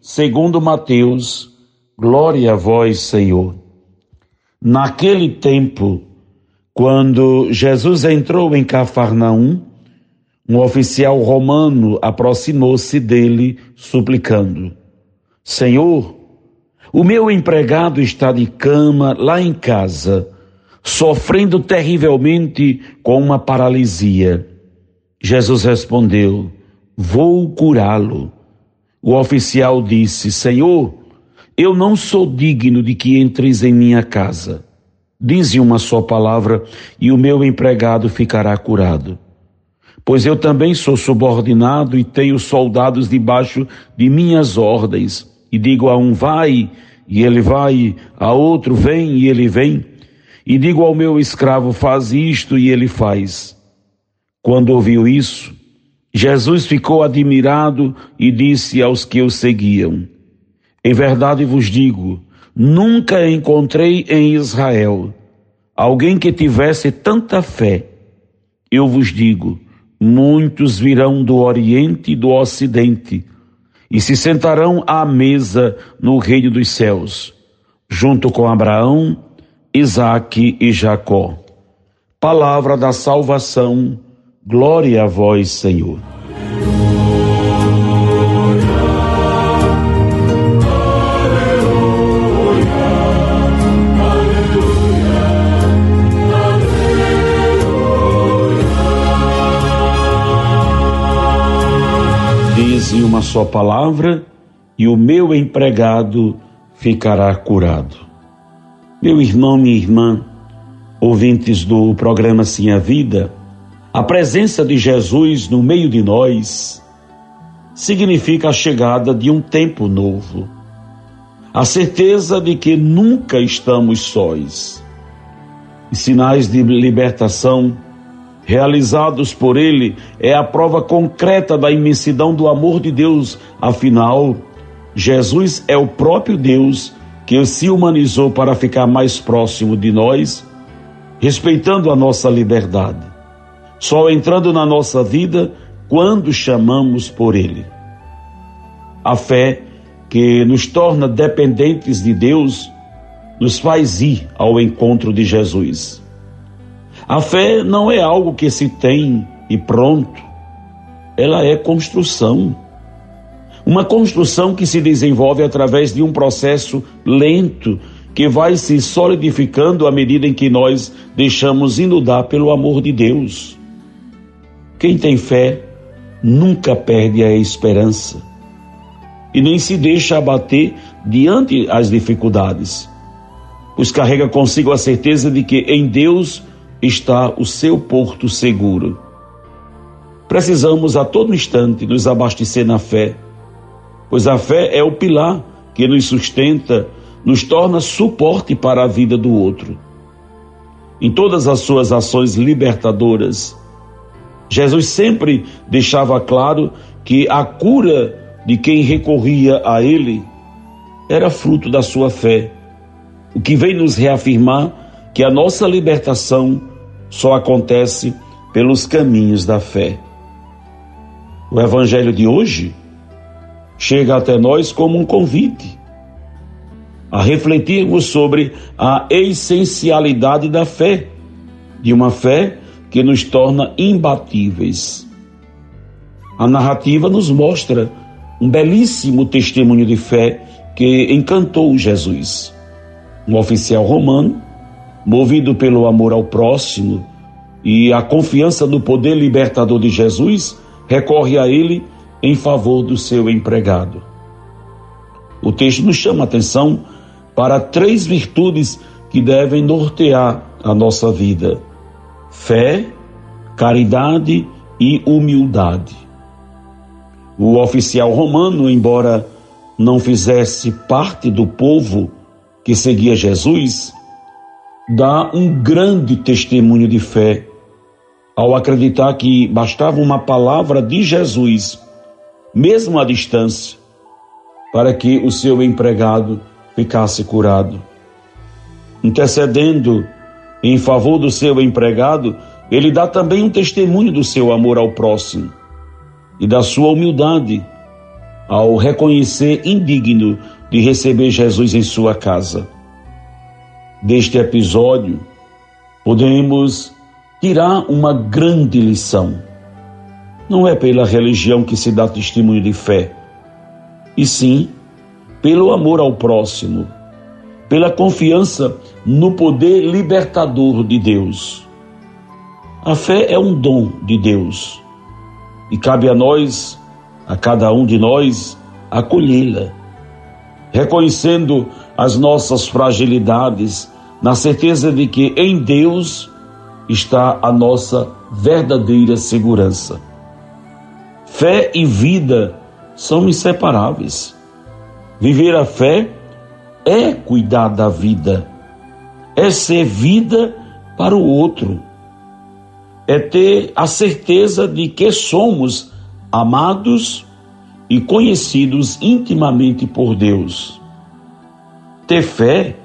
segundo Mateus. Glória a vós, Senhor. Naquele tempo, quando Jesus entrou em Cafarnaum, um oficial romano aproximou-se dele, suplicando: Senhor, o meu empregado está de cama lá em casa, sofrendo terrivelmente com uma paralisia. Jesus respondeu: Vou curá-lo. O oficial disse: Senhor, eu não sou digno de que entres em minha casa. Dize uma só palavra e o meu empregado ficará curado. Pois eu também sou subordinado e tenho soldados debaixo de minhas ordens. E digo a um vai, e ele vai, a outro vem, e ele vem. E digo ao meu escravo faz isto, e ele faz. Quando ouviu isso, Jesus ficou admirado e disse aos que o seguiam: Em verdade vos digo, nunca encontrei em Israel alguém que tivesse tanta fé. Eu vos digo, muitos virão do Oriente e do Ocidente e se sentarão à mesa no reino dos céus, junto com Abraão, Isaque e Jacó. Palavra da salvação Glória a vós, Senhor. Dize uma só palavra e o meu empregado ficará curado. Meu irmão, minha irmã, ouvintes do programa Sim a Vida, a presença de Jesus no meio de nós significa a chegada de um tempo novo. A certeza de que nunca estamos sós. E sinais de libertação realizados por Ele é a prova concreta da imensidão do amor de Deus. Afinal, Jesus é o próprio Deus que se humanizou para ficar mais próximo de nós, respeitando a nossa liberdade só entrando na nossa vida quando chamamos por Ele. A fé que nos torna dependentes de Deus nos faz ir ao encontro de Jesus. A fé não é algo que se tem e pronto, ela é construção. Uma construção que se desenvolve através de um processo lento que vai se solidificando à medida em que nós deixamos inundar pelo amor de Deus. Quem tem fé nunca perde a esperança e nem se deixa abater diante as dificuldades, pois carrega consigo a certeza de que em Deus está o seu porto seguro. Precisamos a todo instante nos abastecer na fé, pois a fé é o pilar que nos sustenta, nos torna suporte para a vida do outro. Em todas as suas ações libertadoras, Jesus sempre deixava claro que a cura de quem recorria a Ele era fruto da sua fé, o que vem nos reafirmar que a nossa libertação só acontece pelos caminhos da fé. O Evangelho de hoje chega até nós como um convite a refletirmos sobre a essencialidade da fé, de uma fé que nos torna imbatíveis. A narrativa nos mostra um belíssimo testemunho de fé que encantou Jesus. Um oficial romano, movido pelo amor ao próximo e a confiança no poder libertador de Jesus, recorre a ele em favor do seu empregado. O texto nos chama a atenção para três virtudes que devem nortear a nossa vida fé, caridade e humildade. O oficial romano, embora não fizesse parte do povo que seguia Jesus, dá um grande testemunho de fé ao acreditar que bastava uma palavra de Jesus, mesmo à distância, para que o seu empregado ficasse curado. Intercedendo em favor do seu empregado, ele dá também um testemunho do seu amor ao próximo e da sua humildade ao reconhecer indigno de receber Jesus em sua casa. Deste episódio, podemos tirar uma grande lição. Não é pela religião que se dá testemunho de fé, e sim pelo amor ao próximo, pela confiança no poder libertador de Deus. A fé é um dom de Deus e cabe a nós, a cada um de nós, acolhê-la, reconhecendo as nossas fragilidades, na certeza de que em Deus está a nossa verdadeira segurança. Fé e vida são inseparáveis. Viver a fé é cuidar da vida, é ser vida para o outro, é ter a certeza de que somos amados e conhecidos intimamente por Deus. Ter fé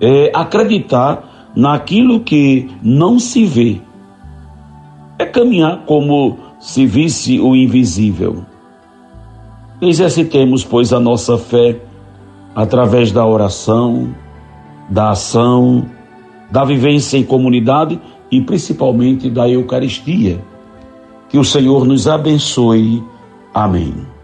é acreditar naquilo que não se vê, é caminhar como se visse o invisível. Exercitemos, pois, a nossa fé através da oração, da ação, da vivência em comunidade e principalmente da Eucaristia. Que o Senhor nos abençoe. Amém.